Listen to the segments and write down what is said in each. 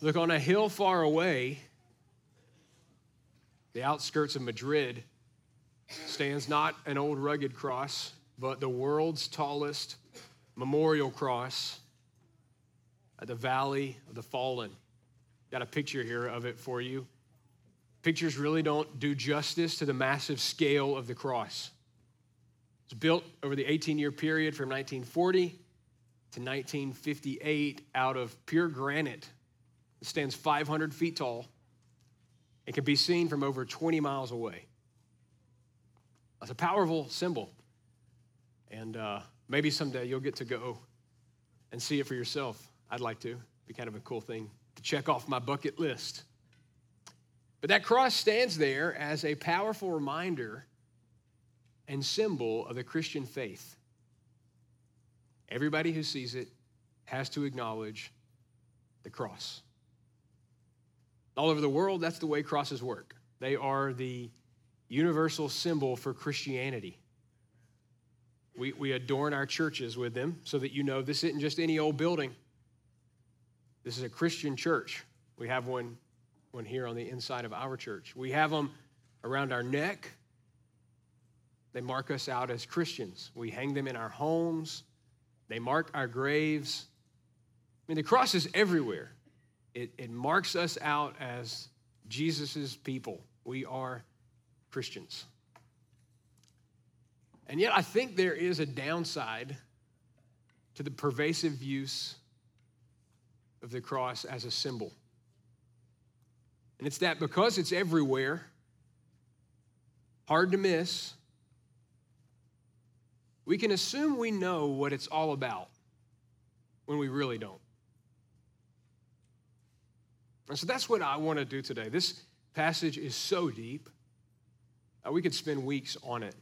look, on a hill far away, the outskirts of Madrid, stands not an old rugged cross, but the world's tallest memorial cross at the Valley of the Fallen. Got a picture here of it for you. Pictures really don't do justice to the massive scale of the cross. It's built over the 18 year period from 1940 to 1958 out of pure granite. It stands 500 feet tall. It can be seen from over 20 miles away. It's a powerful symbol. And uh, maybe someday you'll get to go and see it for yourself. I'd like to. It'd be kind of a cool thing to check off my bucket list. But that cross stands there as a powerful reminder and symbol of the Christian faith. Everybody who sees it has to acknowledge the cross. All over the world, that's the way crosses work. They are the universal symbol for Christianity. We, we adorn our churches with them so that you know this isn't just any old building. This is a Christian church. We have one, one here on the inside of our church. We have them around our neck. They mark us out as Christians. We hang them in our homes. They mark our graves. I mean, the cross is everywhere. It, it marks us out as Jesus' people. We are Christians. And yet, I think there is a downside to the pervasive use of the cross as a symbol. And it's that because it's everywhere, hard to miss, we can assume we know what it's all about when we really don't. And so that's what I want to do today. This passage is so deep, uh, we could spend weeks on it.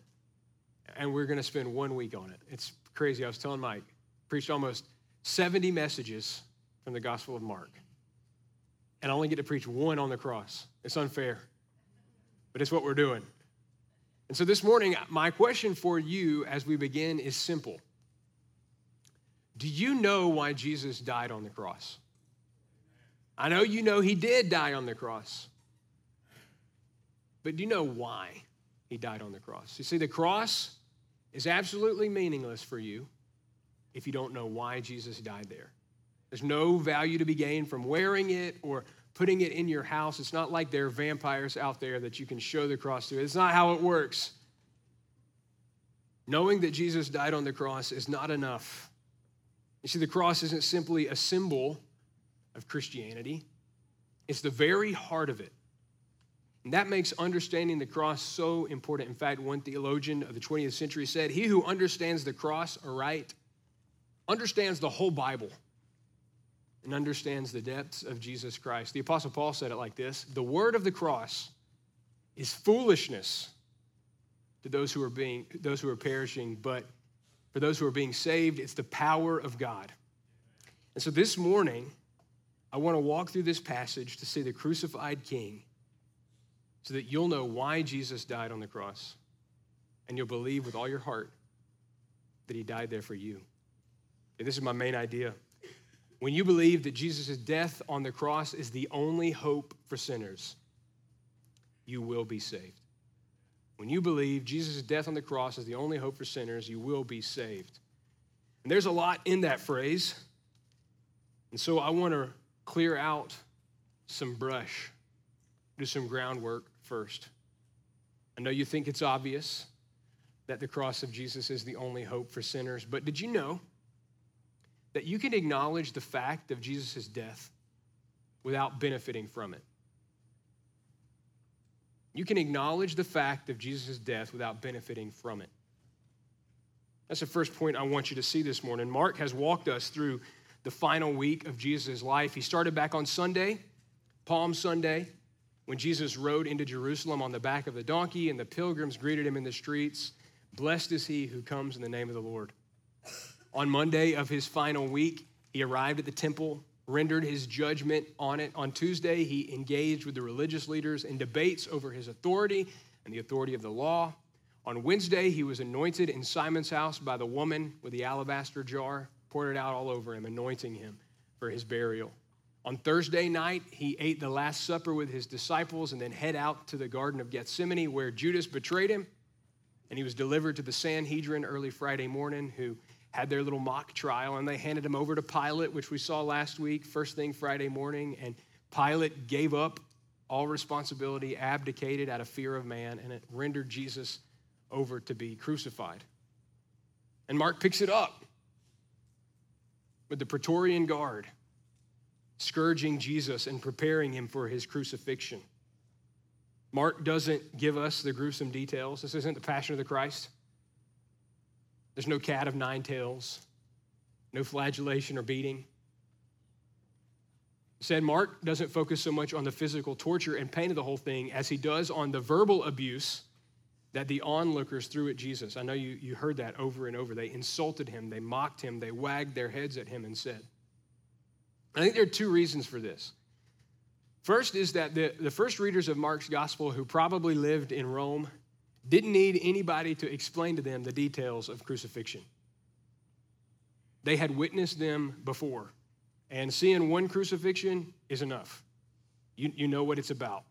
And we're going to spend one week on it. It's crazy. I was telling Mike, preached almost 70 messages from the Gospel of Mark. And I only get to preach one on the cross. It's unfair, but it's what we're doing. And so this morning, my question for you as we begin is simple Do you know why Jesus died on the cross? I know you know he did die on the cross, but do you know why he died on the cross? You see, the cross is absolutely meaningless for you if you don't know why Jesus died there. There's no value to be gained from wearing it or putting it in your house. It's not like there are vampires out there that you can show the cross to. It's not how it works. Knowing that Jesus died on the cross is not enough. You see, the cross isn't simply a symbol of Christianity, it's the very heart of it. And that makes understanding the cross so important. In fact, one theologian of the 20th century said, He who understands the cross aright understands the whole Bible and understands the depths of Jesus Christ. The Apostle Paul said it like this The word of the cross is foolishness to those who are being those who are perishing, but for those who are being saved, it's the power of God. And so this morning, I want to walk through this passage to see the crucified king so that you'll know why Jesus died on the cross and you'll believe with all your heart that he died there for you. And this is my main idea. When you believe that Jesus' death on the cross is the only hope for sinners, you will be saved. When you believe Jesus' death on the cross is the only hope for sinners, you will be saved. And there's a lot in that phrase. And so I want to clear out some brush, do some groundwork first. I know you think it's obvious that the cross of Jesus is the only hope for sinners, but did you know that you can acknowledge the fact of Jesus' death without benefiting from it. You can acknowledge the fact of Jesus' death without benefiting from it. That's the first point I want you to see this morning. Mark has walked us through the final week of Jesus' life. He started back on Sunday, Palm Sunday, when Jesus rode into Jerusalem on the back of the donkey and the pilgrims greeted him in the streets. Blessed is he who comes in the name of the Lord. On Monday of his final week, he arrived at the temple, rendered his judgment on it. On Tuesday, he engaged with the religious leaders in debates over his authority and the authority of the law. On Wednesday, he was anointed in Simon's house by the woman with the alabaster jar, poured it out all over him, anointing him for his burial. On Thursday night, he ate the Last Supper with his disciples and then head out to the Garden of Gethsemane where Judas betrayed him. And he was delivered to the Sanhedrin early Friday morning, who had their little mock trial, and they handed him over to Pilate, which we saw last week, first thing Friday morning. And Pilate gave up all responsibility, abdicated out of fear of man, and it rendered Jesus over to be crucified. And Mark picks it up the Praetorian Guard scourging Jesus and preparing him for his crucifixion. Mark doesn't give us the gruesome details. This isn't the Passion of the Christ. There's no cat of nine tails, no flagellation or beating. Said Mark doesn't focus so much on the physical torture and pain of the whole thing as he does on the verbal abuse that the onlookers threw at Jesus. I know you, you heard that over and over. They insulted him, they mocked him, they wagged their heads at him and said, I think there are two reasons for this. First is that the, the first readers of Mark's gospel, who probably lived in Rome, didn't need anybody to explain to them the details of crucifixion. They had witnessed them before, and seeing one crucifixion is enough. You, you know what it's about.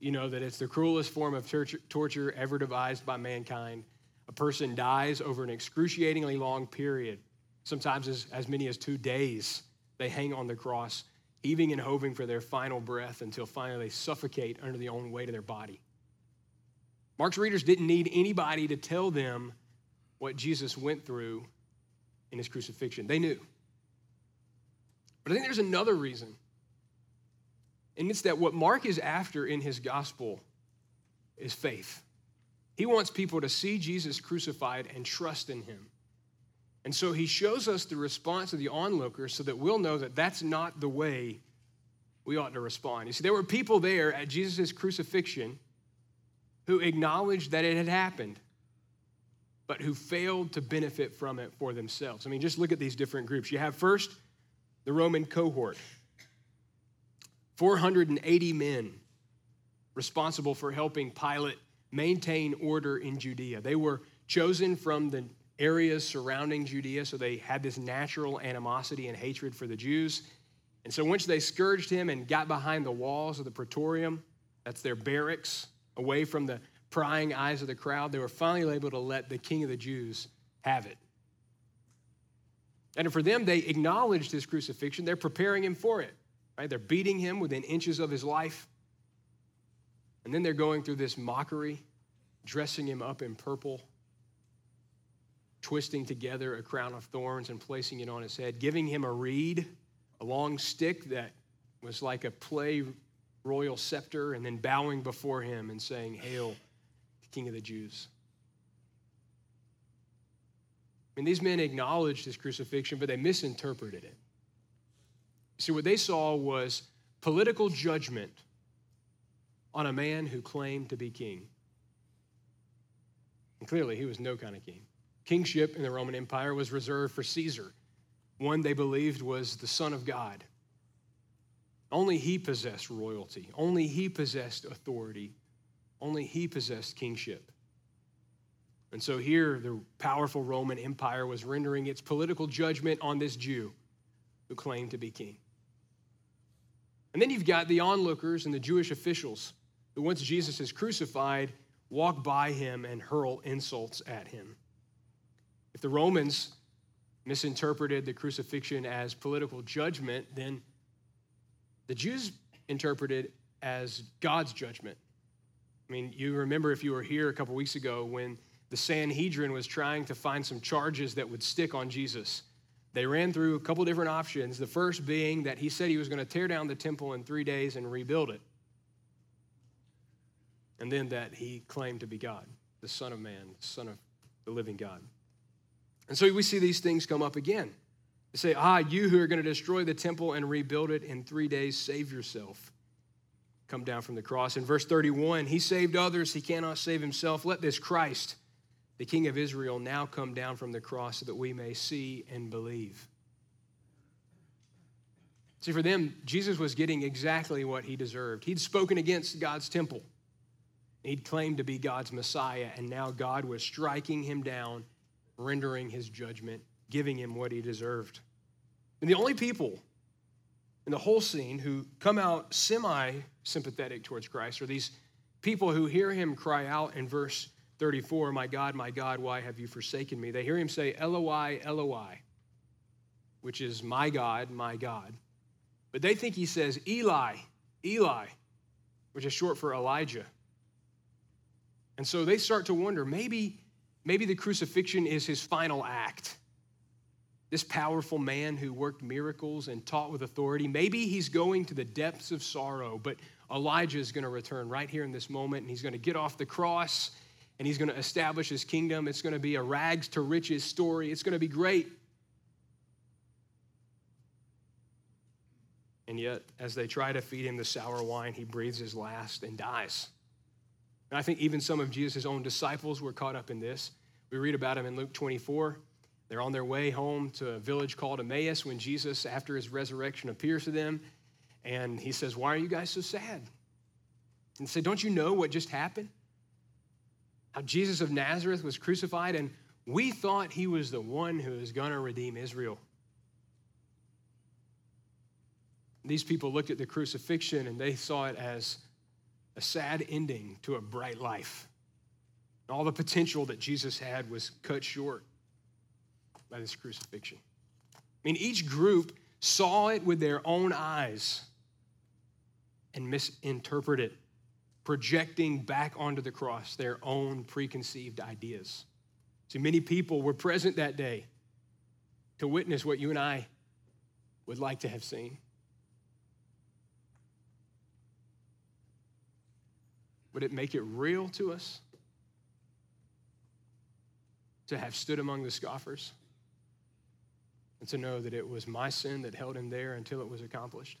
You know that it's the cruelest form of torture, ever devised by mankind. A person dies over an excruciatingly long period, sometimes as, as many as two days they hang on the cross, heaving and hoving for their final breath until finally they suffocate under the own weight of their body. Mark's readers didn't need anybody to tell them what Jesus went through in his crucifixion. They knew. But I think there's another reason. And it's that what Mark is after in his gospel is faith. He wants people to see Jesus crucified and trust in him. And so he shows us the response of the onlookers so that we'll know that that's not the way we ought to respond. You see, there were people there at Jesus' crucifixion who acknowledged that it had happened, but who failed to benefit from it for themselves. I mean, just look at these different groups. You have first the Roman cohort 480 men responsible for helping Pilate maintain order in Judea. They were chosen from the areas surrounding Judea, so they had this natural animosity and hatred for the Jews. And so once they scourged him and got behind the walls of the praetorium, that's their barracks, away from the prying eyes of the crowd, they were finally able to let the king of the Jews have it. And for them, they acknowledged his crucifixion. They're preparing him for it. Right? They're beating him within inches of his life. And then they're going through this mockery, dressing him up in purple twisting together a crown of thorns and placing it on his head, giving him a reed, a long stick that was like a play royal scepter, and then bowing before him and saying, Hail, the King of the Jews. I mean, these men acknowledged his crucifixion, but they misinterpreted it. See, what they saw was political judgment on a man who claimed to be king. And clearly, he was no kind of king. Kingship in the Roman Empire was reserved for Caesar, one they believed was the Son of God. Only he possessed royalty, only he possessed authority, only he possessed kingship. And so here, the powerful Roman Empire was rendering its political judgment on this Jew who claimed to be king. And then you've got the onlookers and the Jewish officials who, once Jesus is crucified, walk by him and hurl insults at him. If the Romans misinterpreted the crucifixion as political judgment, then the Jews interpreted as God's judgment. I mean, you remember if you were here a couple weeks ago when the Sanhedrin was trying to find some charges that would stick on Jesus. They ran through a couple different options. The first being that he said he was going to tear down the temple in three days and rebuild it. And then that he claimed to be God, the Son of Man, the Son of the living God. And so we see these things come up again. They say, Ah, you who are going to destroy the temple and rebuild it in three days, save yourself. Come down from the cross. In verse 31, he saved others, he cannot save himself. Let this Christ, the King of Israel, now come down from the cross so that we may see and believe. See, for them, Jesus was getting exactly what he deserved. He'd spoken against God's temple. He'd claimed to be God's Messiah, and now God was striking him down rendering his judgment, giving him what he deserved. And the only people in the whole scene who come out semi sympathetic towards Christ are these people who hear him cry out in verse 34, My God, my God, why have you forsaken me? They hear him say, Eloi, Eloi, which is my God, my God. But they think he says, Eli, Eli, which is short for Elijah. And so they start to wonder maybe, maybe the crucifixion is his final act. This powerful man who worked miracles and taught with authority, maybe he's going to the depths of sorrow, but Elijah is going to return right here in this moment, and he's going to get off the cross and he's going to establish his kingdom. It's going to be a rags to riches story. It's going to be great. And yet, as they try to feed him the sour wine, he breathes his last and dies. And I think even some of Jesus' own disciples were caught up in this. We read about him in Luke 24. They're on their way home to a village called Emmaus when Jesus, after his resurrection, appears to them. And he says, Why are you guys so sad? And say, Don't you know what just happened? How Jesus of Nazareth was crucified, and we thought he was the one who was going to redeem Israel. These people looked at the crucifixion and they saw it as a sad ending to a bright life. All the potential that Jesus had was cut short by this crucifixion. I mean, each group saw it with their own eyes and misinterpreted, projecting back onto the cross their own preconceived ideas. See, many people were present that day to witness what you and I would like to have seen. Would it make it real to us to have stood among the scoffers and to know that it was my sin that held him there until it was accomplished?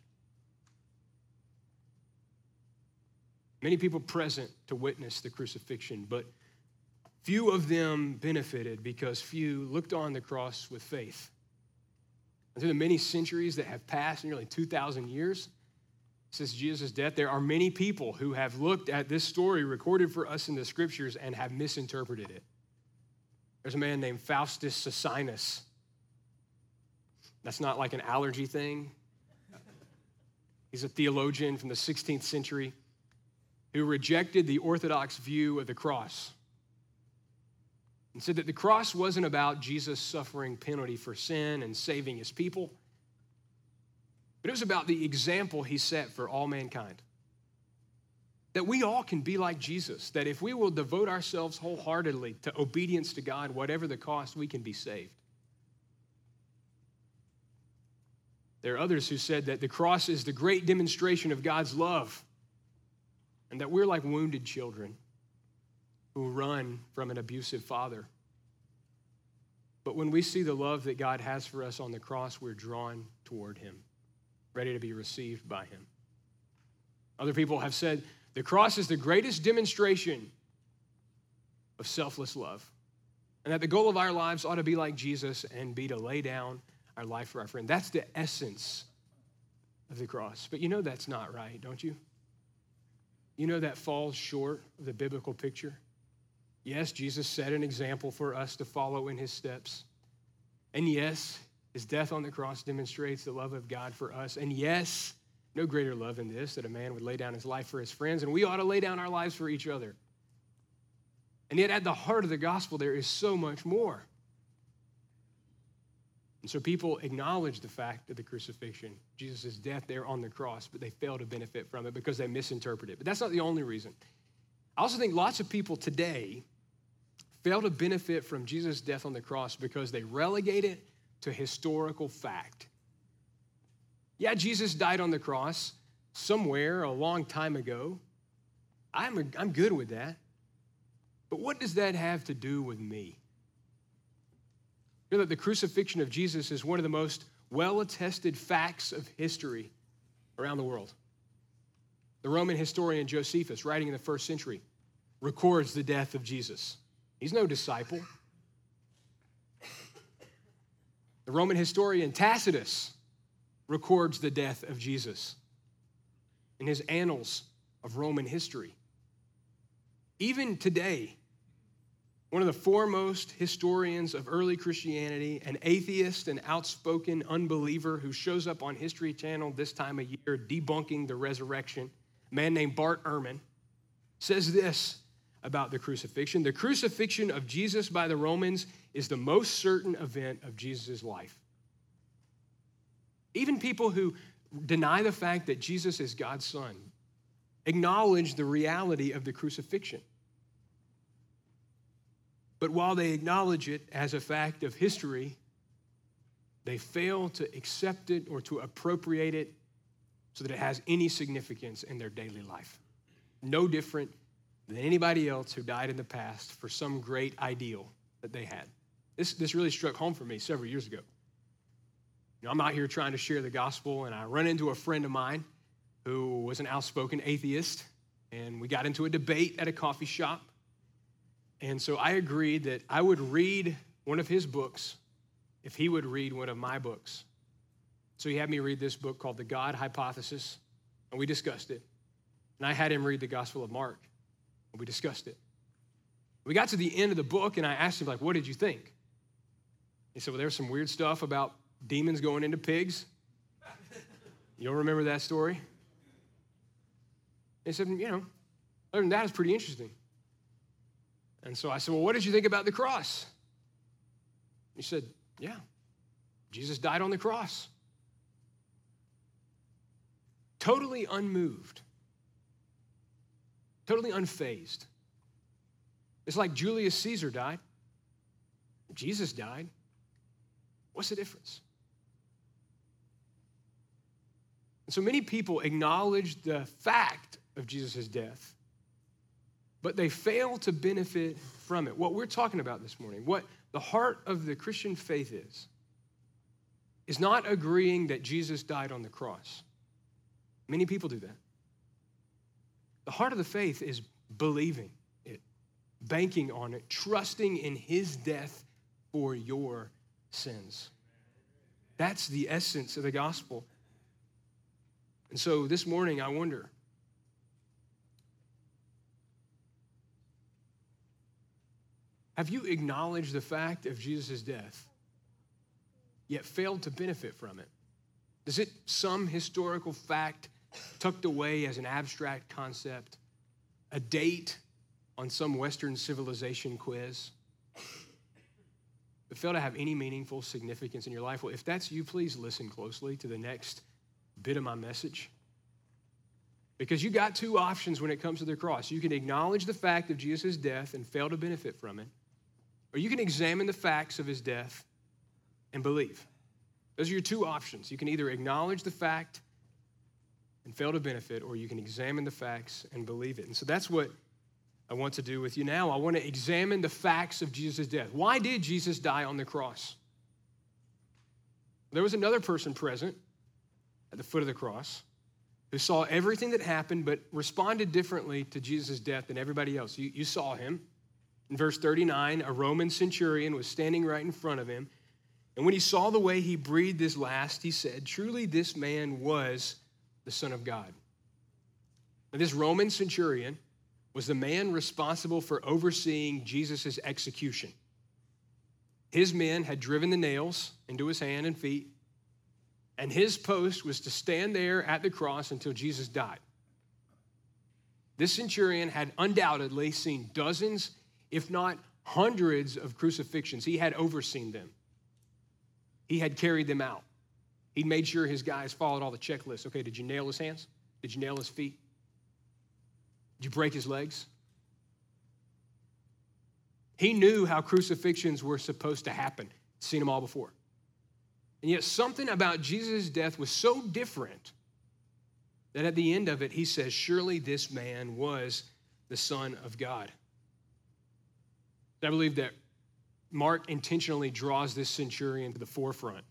Many people present to witness the crucifixion, but few of them benefited because few looked on the cross with faith. And through the many centuries that have passed, nearly 2,000 years, since Jesus' death, there are many people who have looked at this story recorded for us in the scriptures and have misinterpreted it. There's a man named Faustus Socinus. That's not like an allergy thing. He's a theologian from the 16th century who rejected the Orthodox view of the cross and said that the cross wasn't about Jesus suffering penalty for sin and saving his people. But it was about the example he set for all mankind. That we all can be like Jesus, that if we will devote ourselves wholeheartedly to obedience to God, whatever the cost, we can be saved. There are others who said that the cross is the great demonstration of God's love, and that we're like wounded children who run from an abusive father. But when we see the love that God has for us on the cross, we're drawn toward Him ready to be received by him. Other people have said the cross is the greatest demonstration of selfless love, and that the goal of our lives ought to be like Jesus and be to lay down our life for our friend. That's the essence of the cross. But you know that's not right, don't you? You know that falls short of the biblical picture. Yes, Jesus set an example for us to follow in his steps. And yes, his death on the cross demonstrates the love of God for us. And yes, no greater love than this that a man would lay down his life for his friends, and we ought to lay down our lives for each other. And yet, at the heart of the gospel, there is so much more. And so people acknowledge the fact of the crucifixion, Jesus' death there on the cross, but they fail to benefit from it because they misinterpret it. But that's not the only reason. I also think lots of people today fail to benefit from Jesus' death on the cross because they relegate it to historical fact. Yeah, Jesus died on the cross somewhere a long time ago. I'm, a, I'm good with that. But what does that have to do with me? You know that the crucifixion of Jesus is one of the most well attested facts of history around the world. The Roman historian Josephus, writing in the first century, records the death of Jesus. He's no disciple, The Roman historian Tacitus records the death of Jesus in his annals of Roman history. Even today, one of the foremost historians of early Christianity, an atheist, an outspoken unbeliever who shows up on History Channel this time of year debunking the resurrection, a man named Bart Ehrman, says this about the crucifixion The crucifixion of Jesus by the Romans is the most certain event of Jesus' life. Even people who deny the fact that Jesus is God's son acknowledge the reality of the crucifixion. But while they acknowledge it as a fact of history, they fail to accept it or to appropriate it so that it has any significance in their daily life. No different than anybody else who died in the past for some great ideal that they had. This, this really struck home for me several years ago. You know, I'm out here trying to share the gospel, and I run into a friend of mine who was an outspoken atheist, and we got into a debate at a coffee shop. And so I agreed that I would read one of his books if he would read one of my books. So he had me read this book called The God Hypothesis, and we discussed it. And I had him read the Gospel of Mark, and we discussed it. We got to the end of the book, and I asked him, like, what did you think? He said, well, there's some weird stuff about demons going into pigs. You'll remember that story? He said, you know, other than that, it's pretty interesting. And so I said, Well, what did you think about the cross? He said, Yeah, Jesus died on the cross. Totally unmoved, totally unfazed. It's like Julius Caesar died, Jesus died. What's the difference? And so many people acknowledge the fact of Jesus' death but they fail to benefit from it. What we're talking about this morning, what the heart of the Christian faith is, is not agreeing that Jesus died on the cross. Many people do that. The heart of the faith is believing it, banking on it, trusting in his death for your sins. That's the essence of the gospel. And so this morning, I wonder Have you acknowledged the fact of Jesus' death, yet failed to benefit from it? Is it some historical fact tucked away as an abstract concept, a date on some Western civilization quiz? But fail to have any meaningful significance in your life? Well, if that's you, please listen closely to the next bit of my message. Because you got two options when it comes to the cross. You can acknowledge the fact of Jesus' death and fail to benefit from it, or you can examine the facts of his death and believe. Those are your two options. You can either acknowledge the fact and fail to benefit, or you can examine the facts and believe it. And so that's what I want to do with you now. I want to examine the facts of Jesus' death. Why did Jesus die on the cross? There was another person present at the foot of the cross who saw everything that happened but responded differently to Jesus' death than everybody else. You, you saw him. In verse 39, a Roman centurion was standing right in front of him. And when he saw the way he breathed his last, he said, Truly, this man was the Son of God. Now, this Roman centurion was the man responsible for overseeing Jesus' execution. His men had driven the nails into his hand and feet, and his post was to stand there at the cross until Jesus died. This centurion had undoubtedly seen dozens if not hundreds of crucifixions. He had overseen them, he had carried them out. He'd made sure his guys followed all the checklists. Okay, did you nail his hands? Did you nail his feet? Did you break his legs? He knew how crucifixions were supposed to happen. Seen them all before. And yet, something about Jesus' death was so different that at the end of it, he says, Surely this man was the Son of God. I believe that Mark intentionally draws this centurion to the forefront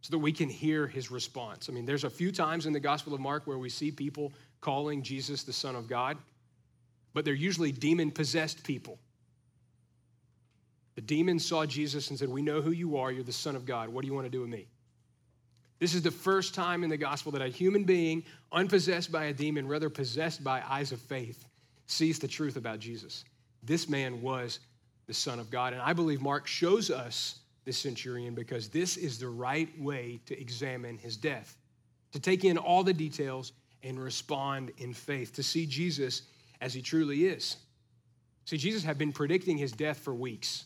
so that we can hear his response. I mean, there's a few times in the Gospel of Mark where we see people calling Jesus the Son of God, but they're usually demon possessed people. The demons saw Jesus and said, We know who you are. You're the Son of God. What do you want to do with me? This is the first time in the gospel that a human being, unpossessed by a demon, rather possessed by eyes of faith, sees the truth about Jesus. This man was the Son of God. And I believe Mark shows us this centurion because this is the right way to examine his death, to take in all the details and respond in faith, to see Jesus as he truly is. See, Jesus had been predicting his death for weeks.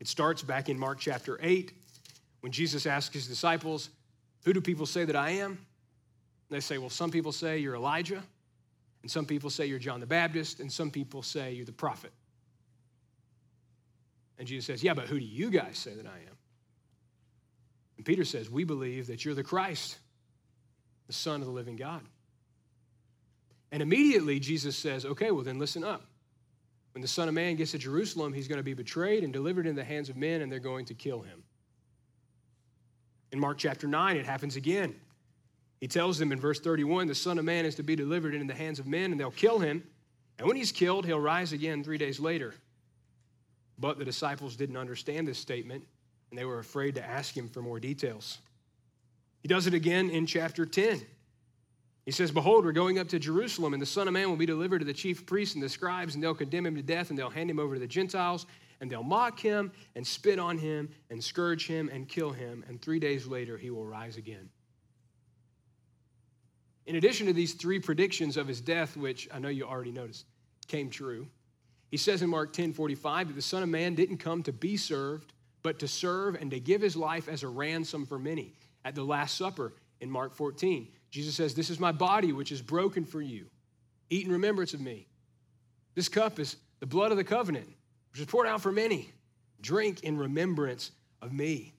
It starts back in Mark chapter 8 when Jesus asks his disciples, Who do people say that I am? They say, Well, some people say you're Elijah, and some people say you're John the Baptist, and some people say you're the prophet. And Jesus says, Yeah, but who do you guys say that I am? And Peter says, We believe that you're the Christ, the Son of the living God. And immediately Jesus says, Okay, well then listen up. When the Son of Man gets to Jerusalem, he's going to be betrayed and delivered in the hands of men, and they're going to kill him. In Mark chapter 9, it happens again. He tells them in verse 31 the Son of Man is to be delivered into the hands of men, and they'll kill him. And when he's killed, he'll rise again three days later. But the disciples didn't understand this statement, and they were afraid to ask him for more details. He does it again in chapter 10. He says, Behold, we're going up to Jerusalem, and the Son of Man will be delivered to the chief priests and the scribes, and they'll condemn him to death, and they'll hand him over to the Gentiles, and they'll mock him, and spit on him, and scourge him, and kill him, and three days later he will rise again. In addition to these three predictions of his death, which I know you already noticed came true, he says in Mark 10 45 that the Son of Man didn't come to be served, but to serve and to give his life as a ransom for many. At the Last Supper in Mark 14, Jesus says, This is my body, which is broken for you. Eat in remembrance of me. This cup is the blood of the covenant, which is poured out for many. Drink in remembrance of me.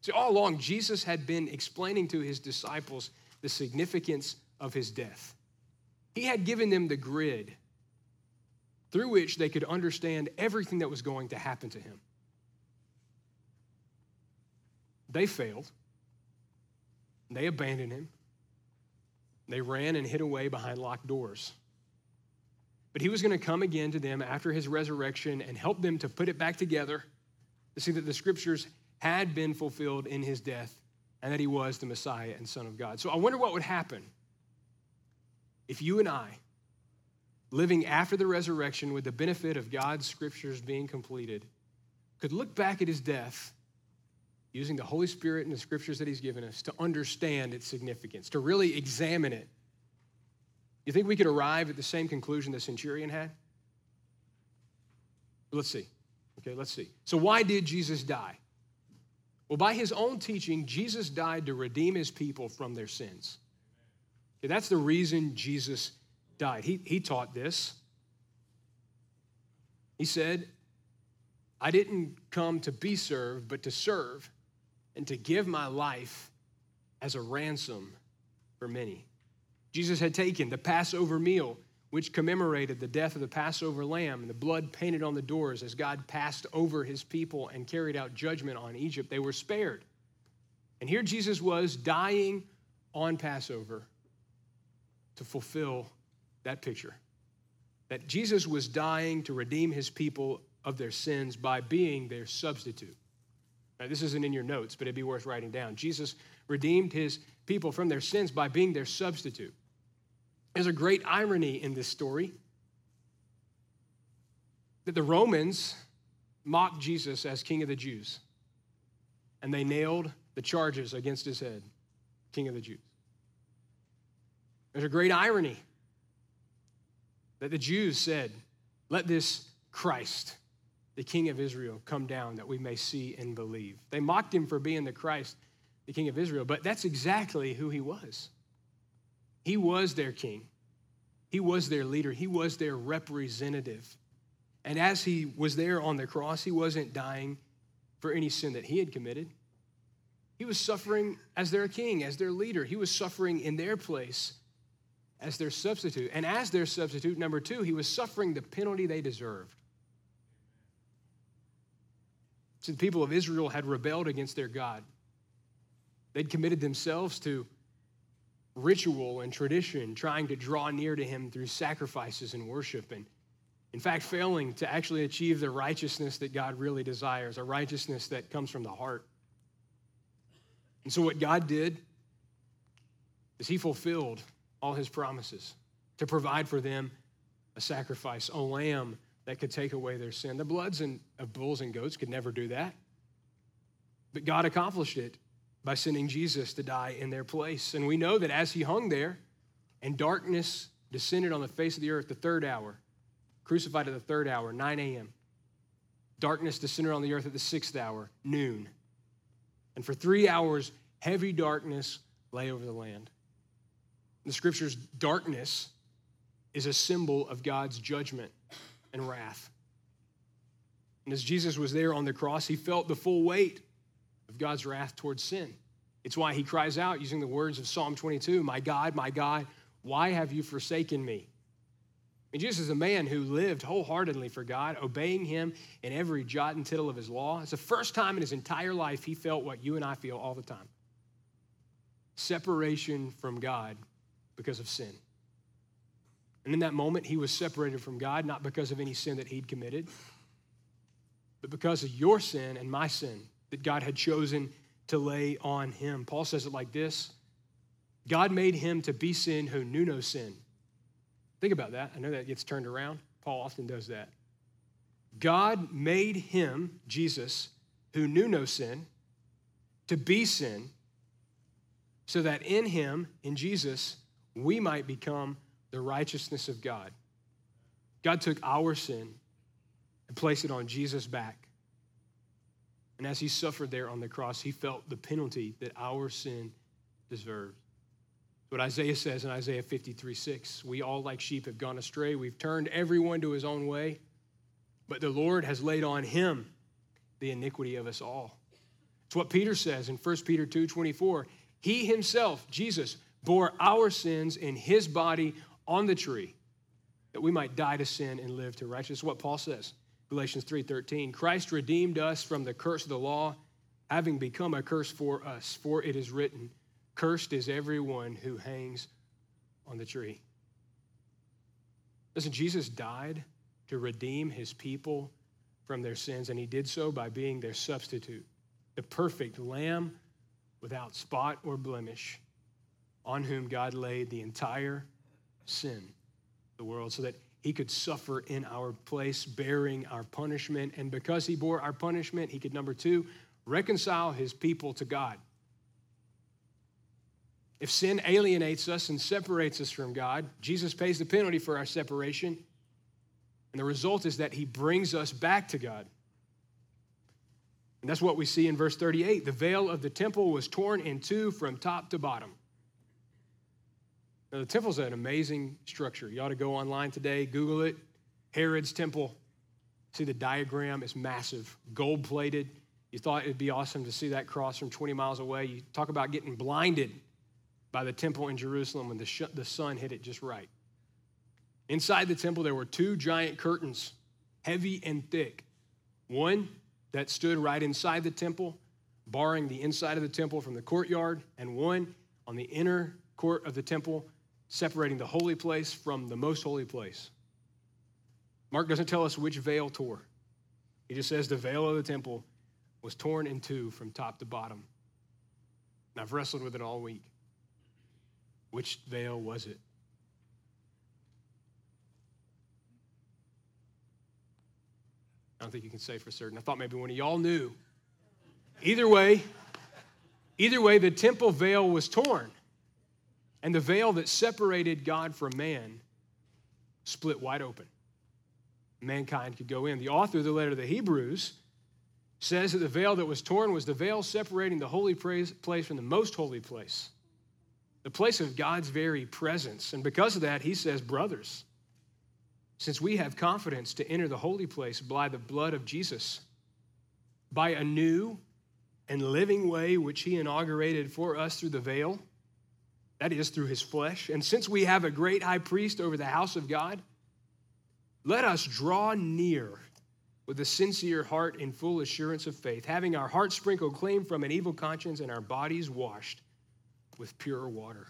See, all along, Jesus had been explaining to his disciples the significance of his death. He had given them the grid through which they could understand everything that was going to happen to him. They failed. They abandoned him. They ran and hid away behind locked doors. But he was going to come again to them after his resurrection and help them to put it back together to see that the scriptures had been fulfilled in his death and that he was the Messiah and Son of God. So I wonder what would happen if you and I, living after the resurrection with the benefit of God's scriptures being completed, could look back at his death using the Holy Spirit and the scriptures that He's given us to understand its significance, to really examine it. You think we could arrive at the same conclusion the centurion had? Let's see. Okay, let's see. So, why did Jesus die? Well, by his own teaching, Jesus died to redeem his people from their sins. Okay, that's the reason Jesus died. He, he taught this. He said, I didn't come to be served, but to serve and to give my life as a ransom for many. Jesus had taken the Passover meal, which commemorated the death of the Passover lamb and the blood painted on the doors as God passed over his people and carried out judgment on Egypt. They were spared. And here Jesus was dying on Passover to fulfill that picture. That Jesus was dying to redeem his people of their sins by being their substitute. Now, this isn't in your notes, but it'd be worth writing down. Jesus redeemed his people from their sins by being their substitute. There's a great irony in this story that the Romans mocked Jesus as king of the Jews, and they nailed the charges against his head, king of the Jews. There's a great irony that the Jews said, Let this Christ, the King of Israel, come down that we may see and believe. They mocked him for being the Christ, the King of Israel, but that's exactly who he was. He was their king, he was their leader, he was their representative. And as he was there on the cross, he wasn't dying for any sin that he had committed. He was suffering as their king, as their leader. He was suffering in their place as their substitute. And as their substitute, number two, he was suffering the penalty they deserved. See, the people of Israel had rebelled against their God. They'd committed themselves to ritual and tradition, trying to draw near to Him through sacrifices and worship, and in fact, failing to actually achieve the righteousness that God really desires, a righteousness that comes from the heart. And so, what God did is He fulfilled all His promises to provide for them a sacrifice, a lamb that could take away their sin. The bloods and, of bulls and goats could never do that. But God accomplished it by sending Jesus to die in their place. And we know that as he hung there and darkness descended on the face of the earth the third hour, crucified at the third hour, 9 a.m., darkness descended on the earth at the sixth hour, noon. And for three hours, heavy darkness lay over the land. In the scriptures, darkness is a symbol of God's judgment and wrath. And as Jesus was there on the cross, he felt the full weight of God's wrath towards sin. It's why he cries out using the words of Psalm 22 My God, my God, why have you forsaken me? And Jesus is a man who lived wholeheartedly for God, obeying him in every jot and tittle of his law. It's the first time in his entire life he felt what you and I feel all the time separation from God because of sin. And in that moment, he was separated from God, not because of any sin that he'd committed, but because of your sin and my sin that God had chosen to lay on him. Paul says it like this God made him to be sin who knew no sin. Think about that. I know that gets turned around. Paul often does that. God made him, Jesus, who knew no sin, to be sin, so that in him, in Jesus, we might become the righteousness of God. God took our sin and placed it on Jesus' back. And as he suffered there on the cross, he felt the penalty that our sin deserved. What Isaiah says in Isaiah 53 6 We all, like sheep, have gone astray. We've turned everyone to his own way, but the Lord has laid on him the iniquity of us all. It's what Peter says in 1 Peter 2 24. He himself, Jesus, bore our sins in his body on the tree that we might die to sin and live to righteousness. What Paul says, Galatians 3:13, Christ redeemed us from the curse of the law, having become a curse for us, for it is written, cursed is everyone who hangs on the tree. Listen, Jesus died to redeem his people from their sins, and he did so by being their substitute, the perfect lamb without spot or blemish, on whom God laid the entire sin of the world so that he could suffer in our place, bearing our punishment. And because he bore our punishment, he could, number two, reconcile his people to God. If sin alienates us and separates us from God, Jesus pays the penalty for our separation. And the result is that he brings us back to God. And that's what we see in verse 38. The veil of the temple was torn in two from top to bottom. Now, the temple's an amazing structure. You ought to go online today, Google it. Herod's temple. See the diagram, it's massive, gold plated. You thought it'd be awesome to see that cross from 20 miles away. You talk about getting blinded by the temple in Jerusalem when the, sh- the sun hit it just right. Inside the temple, there were two giant curtains, heavy and thick. One that stood right inside the temple, barring the inside of the temple from the courtyard, and one on the inner court of the temple separating the holy place from the most holy place. Mark doesn't tell us which veil tore. He just says the veil of the temple was torn in two from top to bottom. And I've wrestled with it all week. Which veil was it? I don't think you can say for certain. I thought maybe one of y'all knew. Either way, either way, the temple veil was torn. And the veil that separated God from man split wide open. Mankind could go in. The author of the letter to the Hebrews says that the veil that was torn was the veil separating the holy place from the most holy place, the place of God's very presence. And because of that, he says, Brothers, since we have confidence to enter the holy place by the blood of Jesus, by a new and living way which he inaugurated for us through the veil, that is, through his flesh. And since we have a great high priest over the house of God, let us draw near with a sincere heart and full assurance of faith, having our hearts sprinkled clean from an evil conscience and our bodies washed with pure water.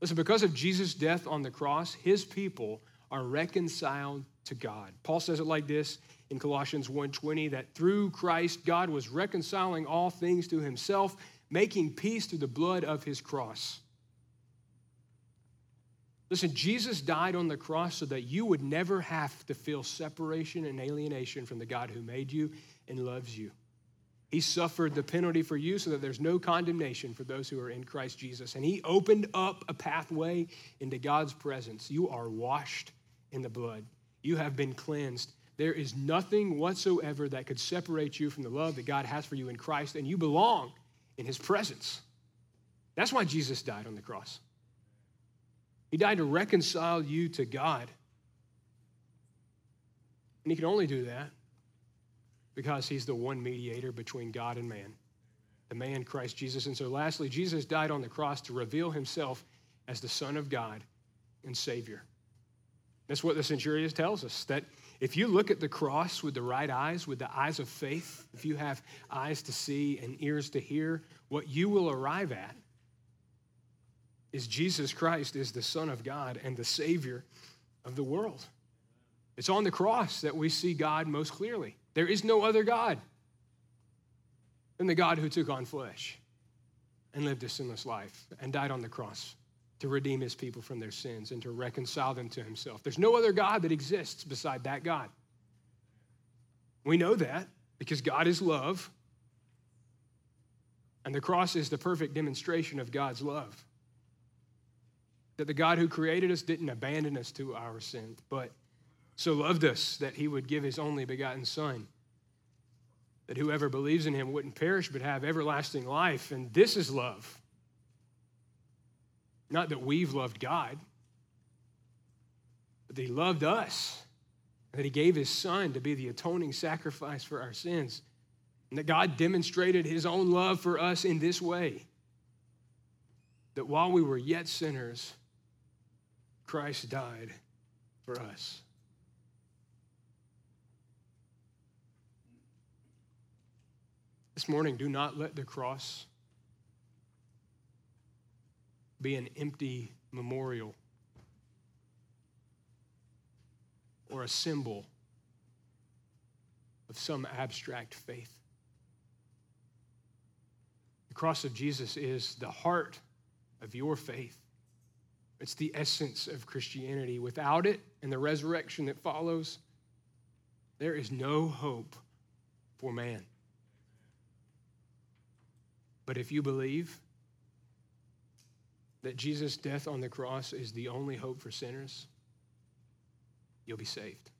Listen, because of Jesus' death on the cross, his people are reconciled to God. Paul says it like this in Colossians 1:20 that through Christ God was reconciling all things to himself, making peace through the blood of his cross. Listen, Jesus died on the cross so that you would never have to feel separation and alienation from the God who made you and loves you. He suffered the penalty for you so that there's no condemnation for those who are in Christ Jesus. And He opened up a pathway into God's presence. You are washed in the blood, you have been cleansed. There is nothing whatsoever that could separate you from the love that God has for you in Christ, and you belong in His presence. That's why Jesus died on the cross. He died to reconcile you to God. And He can only do that because he's the one mediator between God and man, the man Christ Jesus. And so, lastly, Jesus died on the cross to reveal himself as the Son of God and Savior. That's what the centurion tells us that if you look at the cross with the right eyes, with the eyes of faith, if you have eyes to see and ears to hear, what you will arrive at is Jesus Christ is the Son of God and the Savior of the world. It's on the cross that we see God most clearly. There is no other God than the God who took on flesh and lived a sinless life and died on the cross to redeem his people from their sins and to reconcile them to himself. There's no other God that exists beside that God. We know that because God is love, and the cross is the perfect demonstration of God's love. That the God who created us didn't abandon us to our sin, but so loved us that he would give his only begotten Son, that whoever believes in him wouldn't perish but have everlasting life. And this is love. Not that we've loved God, but that he loved us, that he gave his Son to be the atoning sacrifice for our sins, and that God demonstrated his own love for us in this way that while we were yet sinners, Christ died for us. This morning, do not let the cross be an empty memorial or a symbol of some abstract faith. The cross of Jesus is the heart of your faith. It's the essence of Christianity. Without it and the resurrection that follows, there is no hope for man. But if you believe that Jesus' death on the cross is the only hope for sinners, you'll be saved.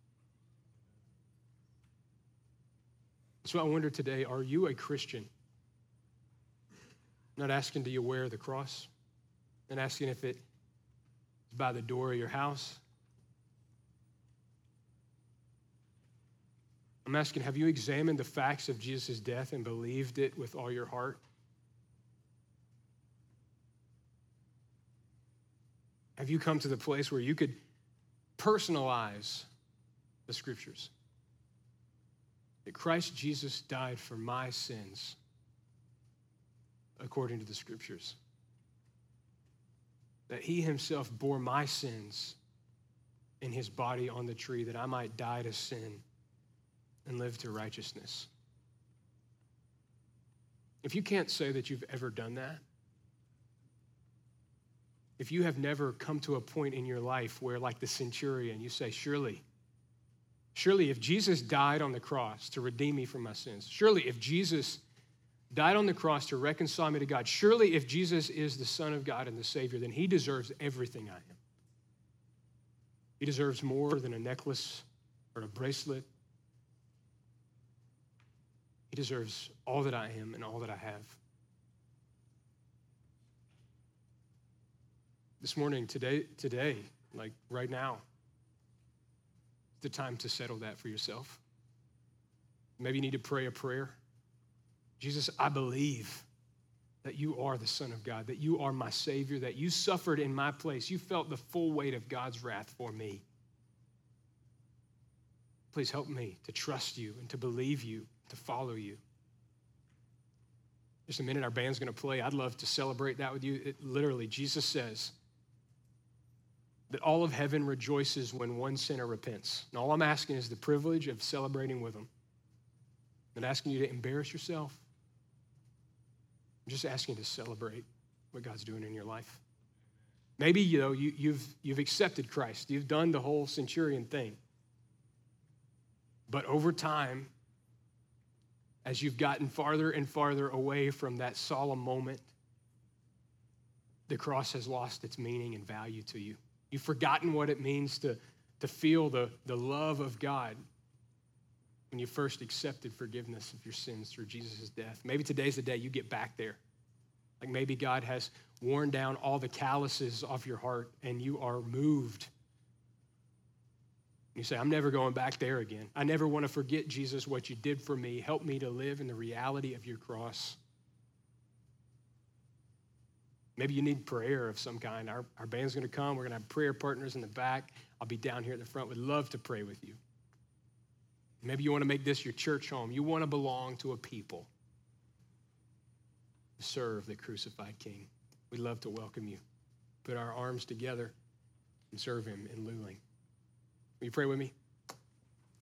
So I wonder today are you a Christian? I'm not asking do you wear the cross, I'm asking if it is by the door of your house. I'm asking, have you examined the facts of Jesus' death and believed it with all your heart? Have you come to the place where you could personalize the scriptures? That Christ Jesus died for my sins according to the scriptures. That he himself bore my sins in his body on the tree that I might die to sin and live to righteousness. If you can't say that you've ever done that, if you have never come to a point in your life where, like the centurion, you say, Surely, surely if Jesus died on the cross to redeem me from my sins, surely if Jesus died on the cross to reconcile me to God, surely if Jesus is the Son of God and the Savior, then he deserves everything I am. He deserves more than a necklace or a bracelet. He deserves all that I am and all that I have. this morning, today, today, like right now, the time to settle that for yourself. Maybe you need to pray a prayer. Jesus, I believe that you are the Son of God, that you are my Savior, that you suffered in my place. You felt the full weight of God's wrath for me. Please help me to trust you and to believe you, to follow you. Just a minute, our band's going to play. I'd love to celebrate that with you. It, literally, Jesus says, that all of heaven rejoices when one sinner repents. And all I'm asking is the privilege of celebrating with them. Not asking you to embarrass yourself. I'm just asking you to celebrate what God's doing in your life. Maybe you know you, you've you've accepted Christ. You've done the whole centurion thing. But over time, as you've gotten farther and farther away from that solemn moment, the cross has lost its meaning and value to you. You've forgotten what it means to, to feel the, the love of God when you first accepted forgiveness of your sins through Jesus' death. Maybe today's the day you get back there. Like maybe God has worn down all the calluses off your heart and you are moved. You say, I'm never going back there again. I never want to forget, Jesus, what you did for me. Help me to live in the reality of your cross. Maybe you need prayer of some kind. Our, our band's going to come. We're going to have prayer partners in the back. I'll be down here at the front. Would love to pray with you. Maybe you want to make this your church home. You want to belong to a people serve the crucified King. We'd love to welcome you. Put our arms together and serve him in Luling. Will you pray with me?